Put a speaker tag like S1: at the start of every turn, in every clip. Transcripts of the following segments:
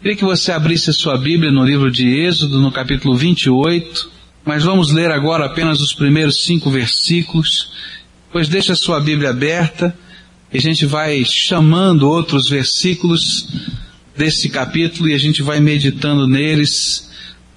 S1: Queria que você abrisse a sua Bíblia no livro de Êxodo, no capítulo 28, mas vamos ler agora apenas os primeiros cinco versículos, pois deixa a sua Bíblia aberta e a gente vai chamando outros versículos desse capítulo e a gente vai meditando neles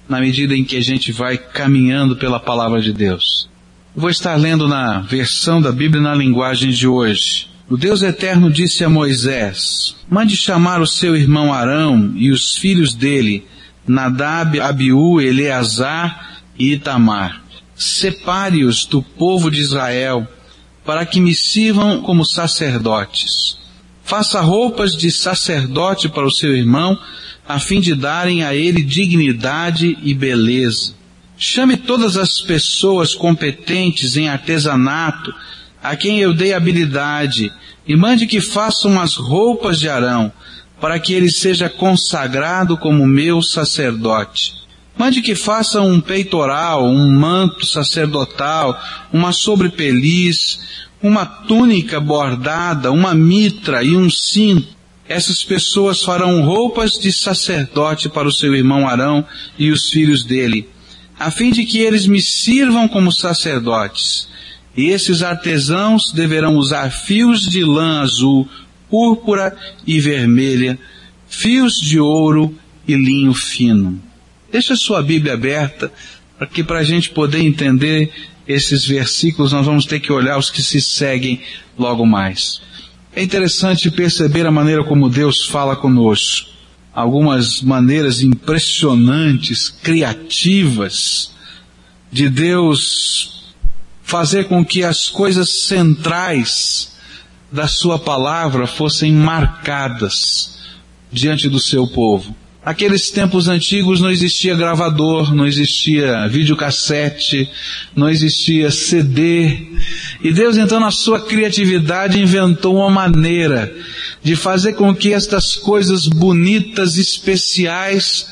S1: na medida em que a gente vai caminhando pela palavra de Deus. Eu vou estar lendo na versão da Bíblia na linguagem de hoje. O Deus Eterno disse a Moisés, mande chamar o seu irmão Arão e os filhos dele, Nadab, Abiú, Eleazar e Itamar. Separe-os do povo de Israel, para que me sirvam como sacerdotes. Faça roupas de sacerdote para o seu irmão, a fim de darem a ele dignidade e beleza. Chame todas as pessoas competentes em artesanato, a quem eu dei habilidade, e mande que façam as roupas de Arão, para que ele seja consagrado como meu sacerdote. Mande que façam um peitoral, um manto sacerdotal, uma sobrepeliz, uma túnica bordada, uma mitra e um cinto. Essas pessoas farão roupas de sacerdote para o seu irmão Arão e os filhos dele, a fim de que eles me sirvam como sacerdotes. E esses artesãos deverão usar fios de lã azul, púrpura e vermelha, fios de ouro e linho fino. Deixa sua Bíblia aberta, para que para a gente poder entender esses versículos, nós vamos ter que olhar os que se seguem logo mais. É interessante perceber a maneira como Deus fala conosco. Algumas maneiras impressionantes, criativas, de Deus fazer com que as coisas centrais da sua palavra fossem marcadas diante do seu povo. Naqueles tempos antigos não existia gravador, não existia videocassete, não existia CD. E Deus então na sua criatividade inventou uma maneira de fazer com que estas coisas bonitas, especiais,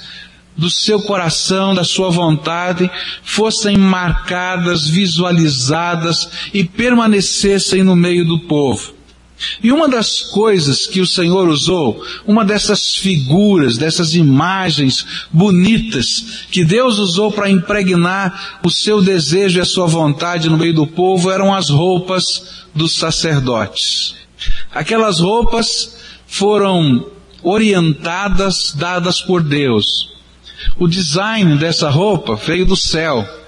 S1: do seu coração, da sua vontade, fossem marcadas, visualizadas e permanecessem no meio do povo. E uma das coisas que o Senhor usou, uma dessas figuras, dessas imagens bonitas que Deus usou para impregnar o seu desejo e a sua vontade no meio do povo eram as roupas dos sacerdotes. Aquelas roupas foram orientadas, dadas por Deus. O design dessa roupa veio do céu.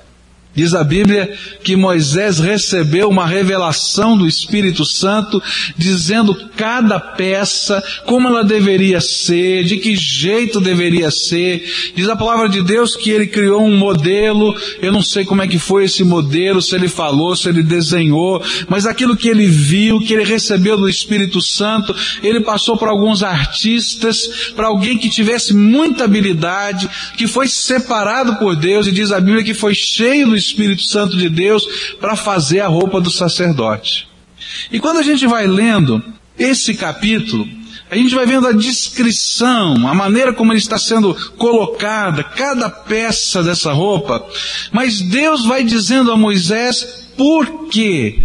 S1: Diz a Bíblia que Moisés recebeu uma revelação do Espírito Santo dizendo cada peça, como ela deveria ser, de que jeito deveria ser. Diz a palavra de Deus que ele criou um modelo, eu não sei como é que foi esse modelo, se ele falou, se ele desenhou, mas aquilo que ele viu, que ele recebeu do Espírito Santo, ele passou para alguns artistas, para alguém que tivesse muita habilidade, que foi separado por Deus e diz a Bíblia que foi cheio do Espírito Santo de Deus para fazer a roupa do sacerdote. E quando a gente vai lendo esse capítulo, a gente vai vendo a descrição, a maneira como ele está sendo colocada, cada peça dessa roupa, mas Deus vai dizendo a Moisés por que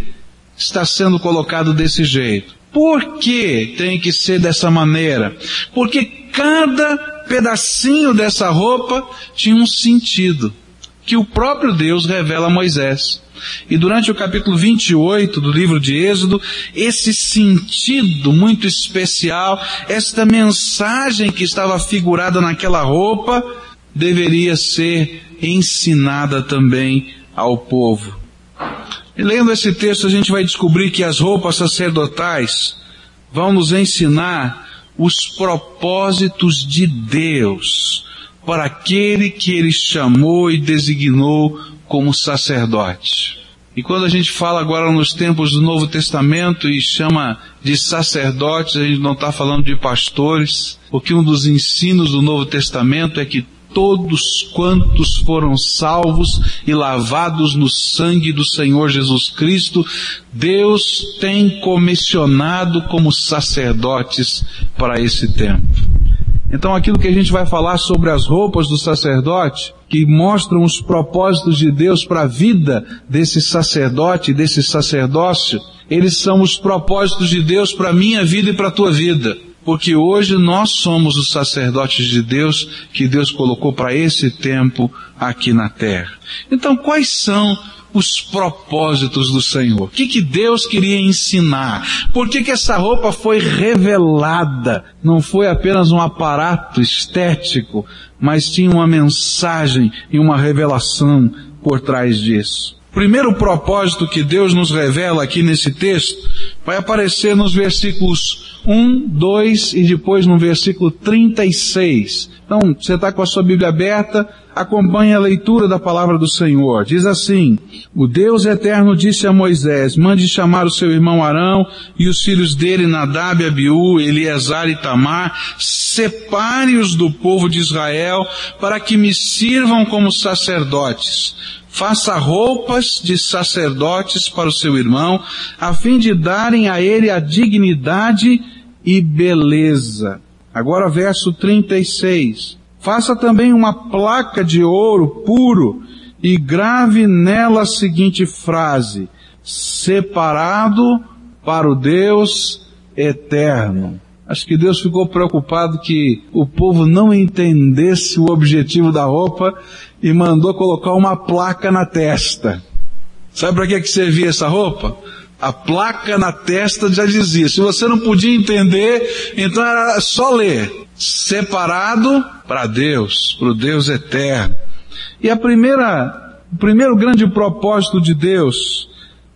S1: está sendo colocado desse jeito. Por que tem que ser dessa maneira? Porque cada pedacinho dessa roupa tinha um sentido que o próprio Deus revela a Moisés. E durante o capítulo 28 do livro de Êxodo, esse sentido muito especial, esta mensagem que estava figurada naquela roupa, deveria ser ensinada também ao povo. E lendo esse texto, a gente vai descobrir que as roupas sacerdotais vão nos ensinar os propósitos de Deus para aquele que ele chamou e designou como sacerdote. E quando a gente fala agora nos tempos do Novo Testamento e chama de sacerdotes, a gente não está falando de pastores, porque um dos ensinos do Novo Testamento é que todos quantos foram salvos e lavados no sangue do Senhor Jesus Cristo, Deus tem comissionado como sacerdotes para esse tempo. Então aquilo que a gente vai falar sobre as roupas do sacerdote, que mostram os propósitos de Deus para a vida desse sacerdote, desse sacerdócio, eles são os propósitos de Deus para a minha vida e para a tua vida. porque hoje nós somos os sacerdotes de Deus que Deus colocou para esse tempo aqui na terra. Então, quais são os propósitos do Senhor? O que, que Deus queria ensinar? Por que, que essa roupa foi revelada? Não foi apenas um aparato estético, mas tinha uma mensagem e uma revelação por trás disso primeiro propósito que Deus nos revela aqui nesse texto vai aparecer nos versículos 1, 2 e depois no versículo 36. Então, você está com a sua Bíblia aberta, acompanhe a leitura da palavra do Senhor. Diz assim, o Deus eterno disse a Moisés, mande chamar o seu irmão Arão e os filhos dele Nadab, Abiú, Eleazar e Tamar, separe-os do povo de Israel para que me sirvam como sacerdotes faça roupas de sacerdotes para o seu irmão, a fim de darem a ele a dignidade e beleza. Agora verso 36. Faça também uma placa de ouro puro e grave nela a seguinte frase, separado para o Deus eterno. Acho que Deus ficou preocupado que o povo não entendesse o objetivo da roupa e mandou colocar uma placa na testa. Sabe para que, que servia essa roupa? A placa na testa já dizia. Se você não podia entender, então era só ler. Separado para Deus, para o Deus eterno. E a primeira, o primeiro grande propósito de Deus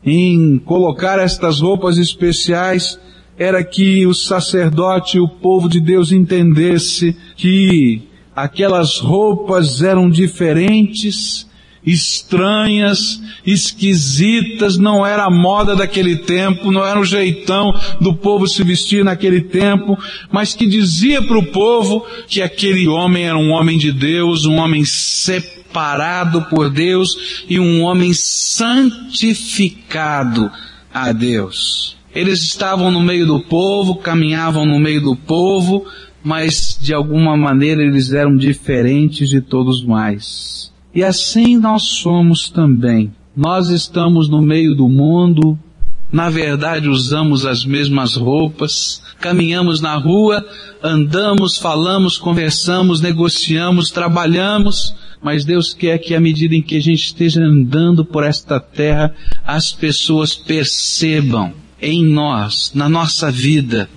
S1: em colocar estas roupas especiais era que o sacerdote, o povo de Deus entendesse que aquelas roupas eram diferentes, estranhas, esquisitas, não era a moda daquele tempo, não era o jeitão do povo se vestir naquele tempo, mas que dizia para o povo que aquele homem era um homem de Deus, um homem separado por Deus e um homem santificado a Deus. Eles estavam no meio do povo, caminhavam no meio do povo, mas de alguma maneira eles eram diferentes de todos mais. E assim nós somos também. Nós estamos no meio do mundo, na verdade usamos as mesmas roupas, caminhamos na rua, andamos, falamos, conversamos, negociamos, trabalhamos, mas Deus quer que à medida em que a gente esteja andando por esta terra, as pessoas percebam em nós, na nossa vida,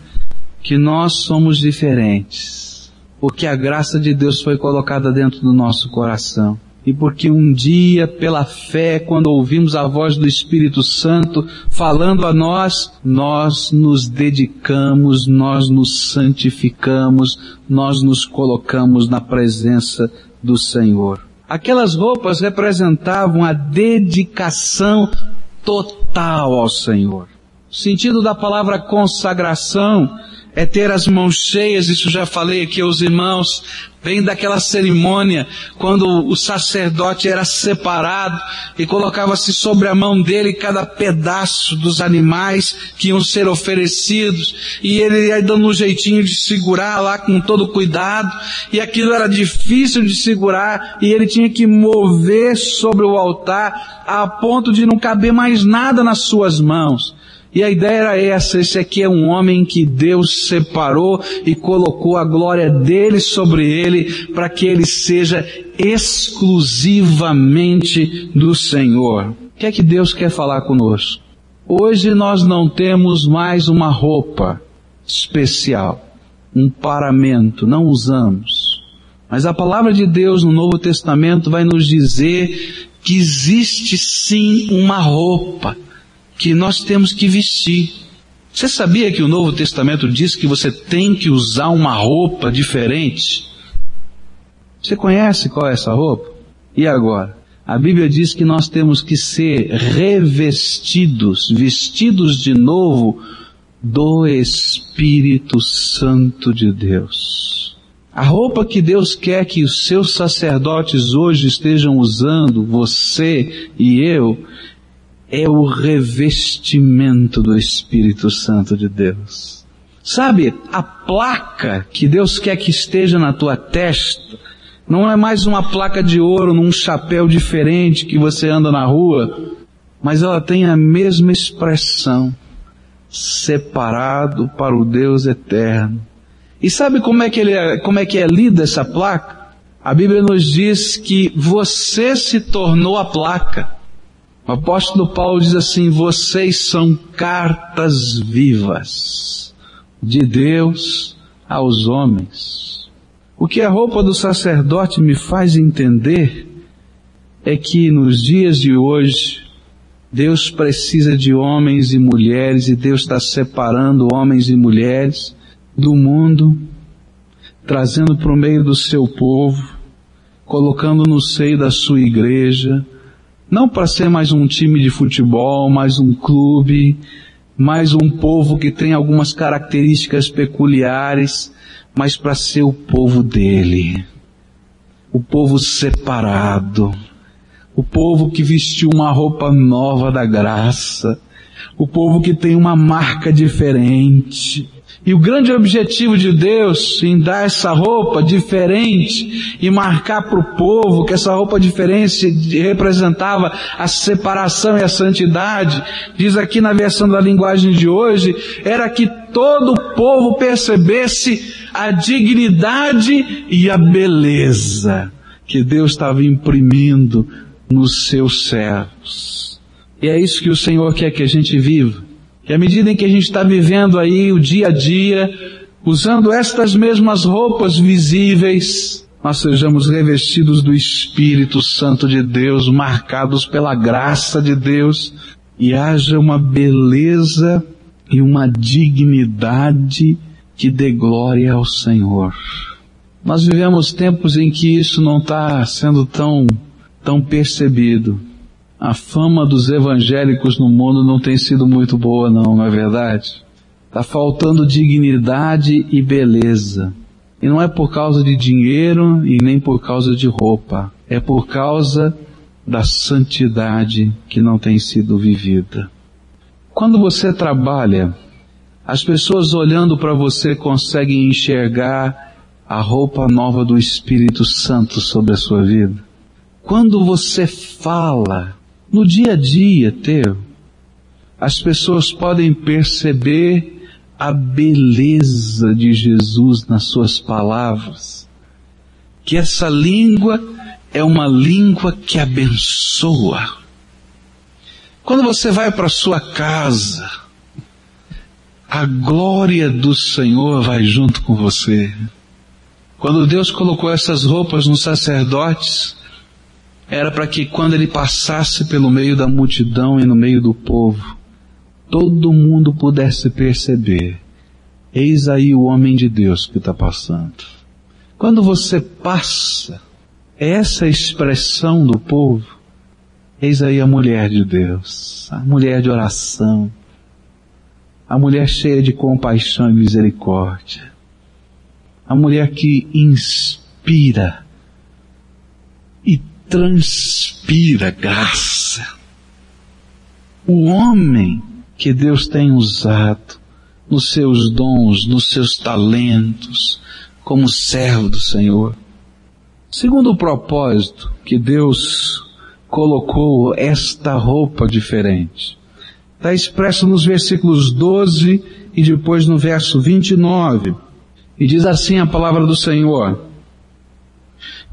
S1: que nós somos diferentes. Porque a graça de Deus foi colocada dentro do nosso coração. E porque um dia, pela fé, quando ouvimos a voz do Espírito Santo falando a nós, nós nos dedicamos, nós nos santificamos, nós nos colocamos na presença do Senhor. Aquelas roupas representavam a dedicação total ao Senhor. O sentido da palavra consagração é ter as mãos cheias, isso já falei aqui aos irmãos, vem daquela cerimônia quando o sacerdote era separado e colocava-se sobre a mão dele cada pedaço dos animais que iam ser oferecidos e ele ia dando um jeitinho de segurar lá com todo cuidado e aquilo era difícil de segurar e ele tinha que mover sobre o altar a ponto de não caber mais nada nas suas mãos. E a ideia era essa, esse aqui é um homem que Deus separou e colocou a glória dele sobre ele para que ele seja exclusivamente do Senhor. O que é que Deus quer falar conosco? Hoje nós não temos mais uma roupa especial, um paramento, não usamos. Mas a palavra de Deus no Novo Testamento vai nos dizer que existe sim uma roupa que nós temos que vestir. Você sabia que o Novo Testamento diz que você tem que usar uma roupa diferente? Você conhece qual é essa roupa? E agora? A Bíblia diz que nós temos que ser revestidos, vestidos de novo do Espírito Santo de Deus. A roupa que Deus quer que os seus sacerdotes hoje estejam usando, você e eu, é o revestimento do Espírito Santo de Deus. Sabe, a placa que Deus quer que esteja na tua testa não é mais uma placa de ouro num chapéu diferente que você anda na rua, mas ela tem a mesma expressão, separado para o Deus eterno, E sabe como é que, ele é, como é, que é lida essa placa? A Bíblia nos diz que você se tornou a placa. O apóstolo Paulo diz assim: vocês são cartas vivas de Deus aos homens. O que a roupa do sacerdote me faz entender é que nos dias de hoje, Deus precisa de homens e mulheres e Deus está separando homens e mulheres do mundo, trazendo para o meio do seu povo, colocando no seio da sua igreja, não para ser mais um time de futebol, mais um clube, mais um povo que tem algumas características peculiares, mas para ser o povo dele. O povo separado. O povo que vestiu uma roupa nova da graça. O povo que tem uma marca diferente. E o grande objetivo de Deus em dar essa roupa diferente e marcar para o povo que essa roupa diferente representava a separação e a santidade, diz aqui na versão da linguagem de hoje, era que todo o povo percebesse a dignidade e a beleza que Deus estava imprimindo nos seus servos. E é isso que o Senhor quer que a gente viva que à medida em que a gente está vivendo aí o dia a dia, usando estas mesmas roupas visíveis, nós sejamos revestidos do Espírito Santo de Deus, marcados pela graça de Deus, e haja uma beleza e uma dignidade que dê glória ao Senhor. Nós vivemos tempos em que isso não está sendo tão, tão percebido. A fama dos evangélicos no mundo não tem sido muito boa não, não é verdade? Está faltando dignidade e beleza. E não é por causa de dinheiro e nem por causa de roupa. É por causa da santidade que não tem sido vivida. Quando você trabalha, as pessoas olhando para você conseguem enxergar a roupa nova do Espírito Santo sobre a sua vida. Quando você fala, no dia a dia teu, as pessoas podem perceber a beleza de Jesus nas suas palavras, que essa língua é uma língua que abençoa. Quando você vai para sua casa, a glória do Senhor vai junto com você. Quando Deus colocou essas roupas nos sacerdotes, era para que quando ele passasse pelo meio da multidão e no meio do povo, todo mundo pudesse perceber, eis aí o homem de Deus que está passando. Quando você passa essa expressão do povo, eis aí a mulher de Deus, a mulher de oração, a mulher cheia de compaixão e misericórdia, a mulher que inspira e transpira graça. O homem que Deus tem usado nos seus dons, nos seus talentos, como servo do Senhor. Segundo o propósito que Deus colocou esta roupa diferente. Está expresso nos versículos 12 e depois no verso 29. E diz assim a palavra do Senhor.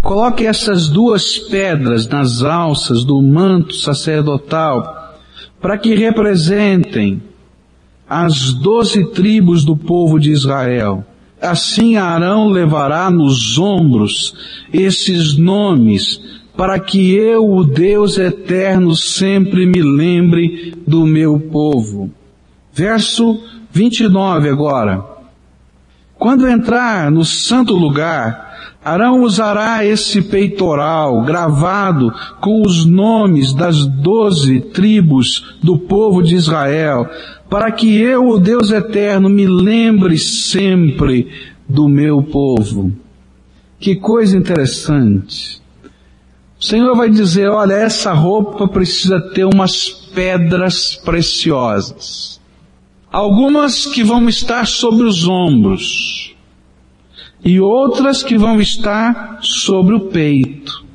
S1: Coloque essas duas pedras nas alças do manto sacerdotal para que representem as doze tribos do povo de Israel. Assim Arão levará nos ombros esses nomes para que eu, o Deus eterno, sempre me lembre do meu povo. Verso 29 agora. Quando entrar no santo lugar, Arão usará esse peitoral gravado com os nomes das doze tribos do povo de Israel, para que eu, o Deus eterno, me lembre sempre do meu povo. Que coisa interessante. O Senhor vai dizer, olha, essa roupa precisa ter umas pedras preciosas. Algumas que vão estar sobre os ombros e outras que vão estar sobre o peito.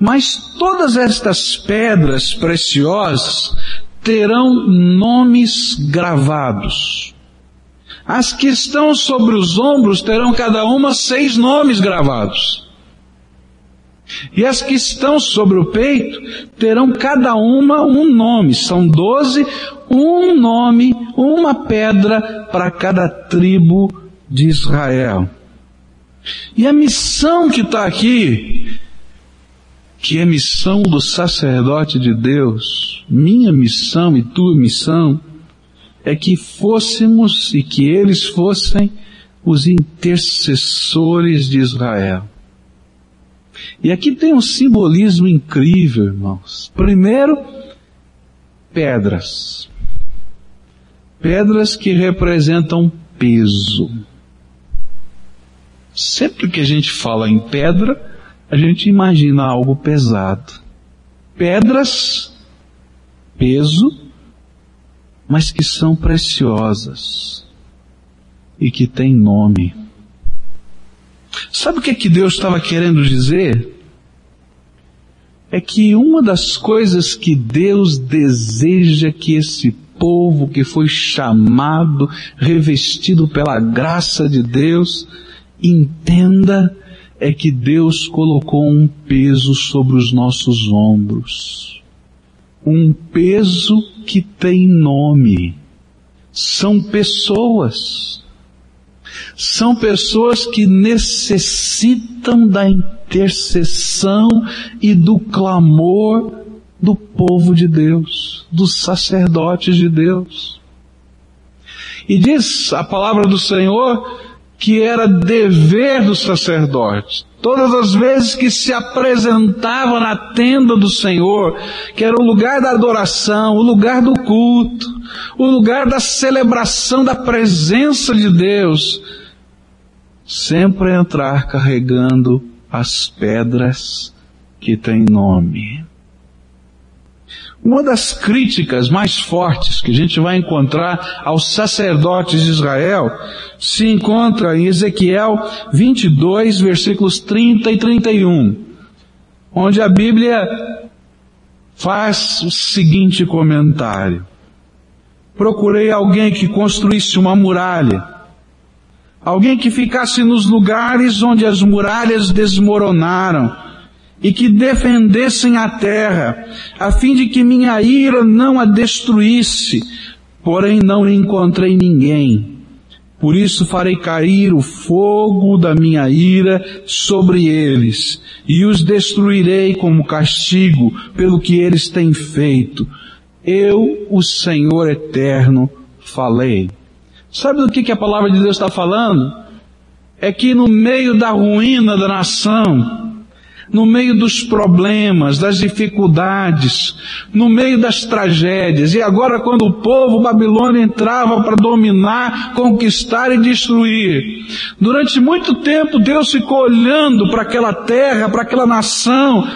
S1: Mas todas estas pedras preciosas terão nomes gravados. As que estão sobre os ombros terão cada uma seis nomes gravados. E as que estão sobre o peito terão cada uma um nome. São doze, um nome, uma pedra para cada tribo de Israel. E a missão que está aqui, que é missão do sacerdote de Deus, minha missão e tua missão, é que fôssemos e que eles fossem os intercessores de Israel. E aqui tem um simbolismo incrível, irmãos. Primeiro, pedras. Pedras que representam peso. Sempre que a gente fala em pedra, a gente imagina algo pesado. Pedras, peso, mas que são preciosas e que têm nome. Sabe o que, é que Deus estava querendo dizer? É que uma das coisas que Deus deseja que esse povo que foi chamado, revestido pela graça de Deus, entenda é que Deus colocou um peso sobre os nossos ombros. Um peso que tem nome. São pessoas. São pessoas que necessitam da intercessão e do clamor do povo de Deus, dos sacerdotes de Deus. E diz a palavra do Senhor que era dever do sacerdote. Todas as vezes que se apresentava na tenda do Senhor, que era o lugar da adoração, o lugar do culto, o lugar da celebração da presença de Deus, sempre entrar carregando as pedras que têm nome. Uma das críticas mais fortes que a gente vai encontrar aos sacerdotes de Israel se encontra em Ezequiel 22, versículos 30 e 31, onde a Bíblia faz o seguinte comentário. Procurei alguém que construísse uma muralha, alguém que ficasse nos lugares onde as muralhas desmoronaram, e que defendessem a terra, a fim de que minha ira não a destruísse, porém não encontrei ninguém. Por isso farei cair o fogo da minha ira sobre eles, e os destruirei como castigo pelo que eles têm feito. Eu, o Senhor eterno, falei. Sabe do que, que a palavra de Deus está falando? É que no meio da ruína da nação, no meio dos problemas, das dificuldades, no meio das tragédias. E agora quando o povo babilônio entrava para dominar, conquistar e destruir. Durante muito tempo Deus ficou olhando para aquela terra, para aquela nação,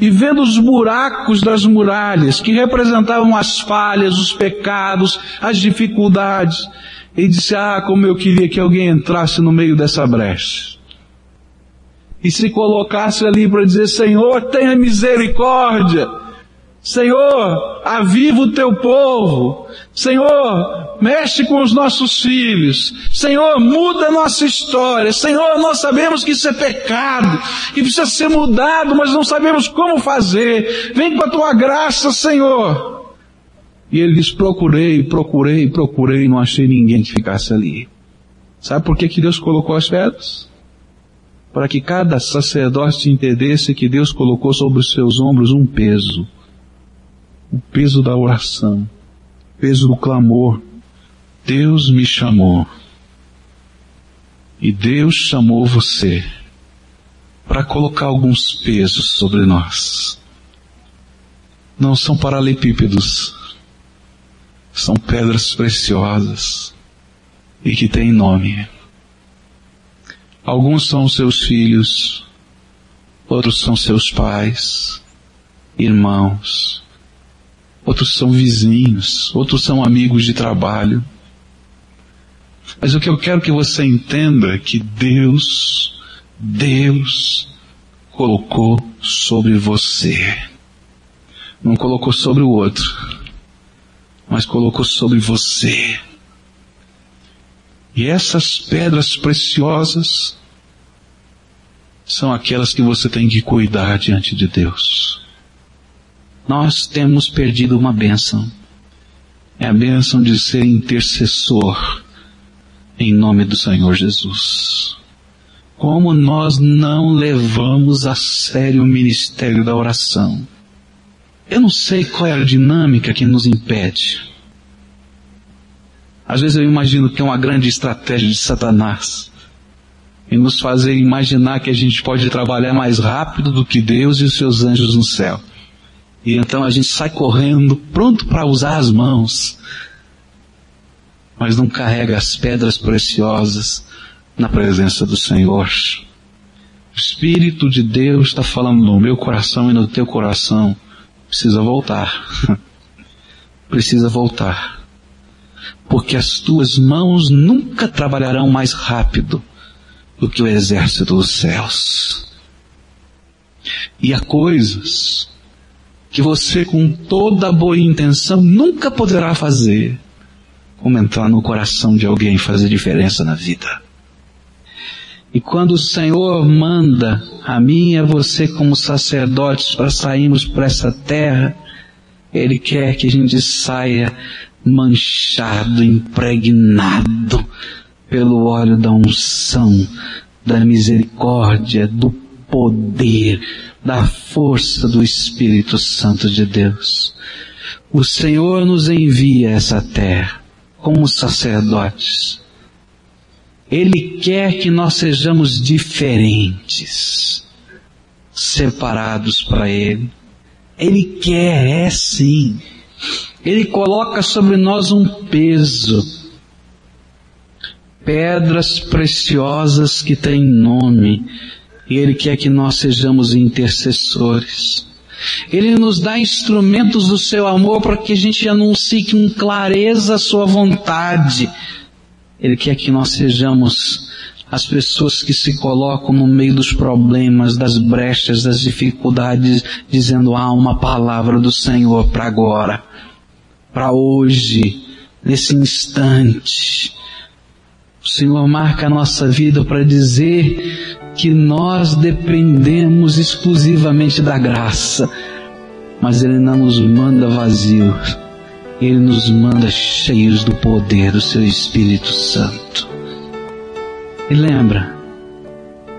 S1: e vendo os buracos das muralhas, que representavam as falhas, os pecados, as dificuldades. E disse, ah, como eu queria que alguém entrasse no meio dessa brecha e se colocasse ali para dizer, Senhor, tenha misericórdia. Senhor, aviva o teu povo. Senhor, mexe com os nossos filhos. Senhor, muda a nossa história. Senhor, nós sabemos que isso é pecado, que precisa ser mudado, mas não sabemos como fazer. Vem com a tua graça, Senhor. E ele diz, procurei, procurei, procurei, não achei ninguém que ficasse ali. Sabe por que, que Deus colocou as pedras? Para que cada sacerdote entendesse que Deus colocou sobre os seus ombros um peso, o peso da oração, o peso do clamor. Deus me chamou. E Deus chamou você para colocar alguns pesos sobre nós. Não são paralelepípedos, são pedras preciosas e que têm nome. Alguns são seus filhos, outros são seus pais, irmãos, outros são vizinhos, outros são amigos de trabalho. Mas o que eu quero que você entenda é que Deus, Deus colocou sobre você. Não colocou sobre o outro, mas colocou sobre você E essas pedras preciosas são aquelas que você tem que cuidar diante de Deus. Nós temos perdido uma bênção. É a bênção de ser intercessor em nome do Senhor Jesus. Como nós não levamos a sério o ministério da oração. Eu não sei qual é a dinâmica que nos impede. Às vezes eu imagino que é uma grande estratégia de Satanás em nos fazer imaginar que a gente pode trabalhar mais rápido do que Deus e os seus anjos no céu. E então a gente sai correndo, pronto para usar as mãos, mas não carrega as pedras preciosas na presença do Senhor. O Espírito de Deus está falando no meu coração e no teu coração. Precisa voltar. Precisa voltar porque as tuas mãos nunca trabalharão mais rápido do que o exército dos céus. E há coisas que você, com toda boa intenção, nunca poderá fazer, como entrar no coração de alguém e fazer diferença na vida. E quando o Senhor manda a mim e a você como sacerdotes para sairmos para essa terra, Ele quer que a gente saia manchado, impregnado pelo óleo da unção, da misericórdia, do poder, da força do Espírito Santo de Deus. O Senhor nos envia essa terra como sacerdotes. Ele quer que nós sejamos diferentes, separados para Ele. Ele quer, é sim. Ele coloca sobre nós um peso. Pedras preciosas que têm nome. E Ele quer que nós sejamos intercessores. Ele nos dá instrumentos do seu amor para que a gente anuncie com clareza a sua vontade. Ele quer que nós sejamos as pessoas que se colocam no meio dos problemas, das brechas, das dificuldades, dizendo há ah, uma palavra do Senhor para agora para hoje, nesse instante. O Senhor marca a nossa vida para dizer que nós dependemos exclusivamente da graça, mas Ele não nos manda vazios, Ele nos manda cheios do poder do Seu Espírito Santo. E lembra,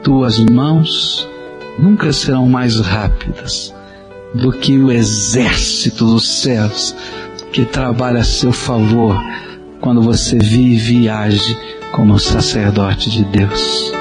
S1: tuas mãos nunca serão mais rápidas do que o exército dos céus que trabalha a seu favor quando você vive e age como sacerdote de Deus.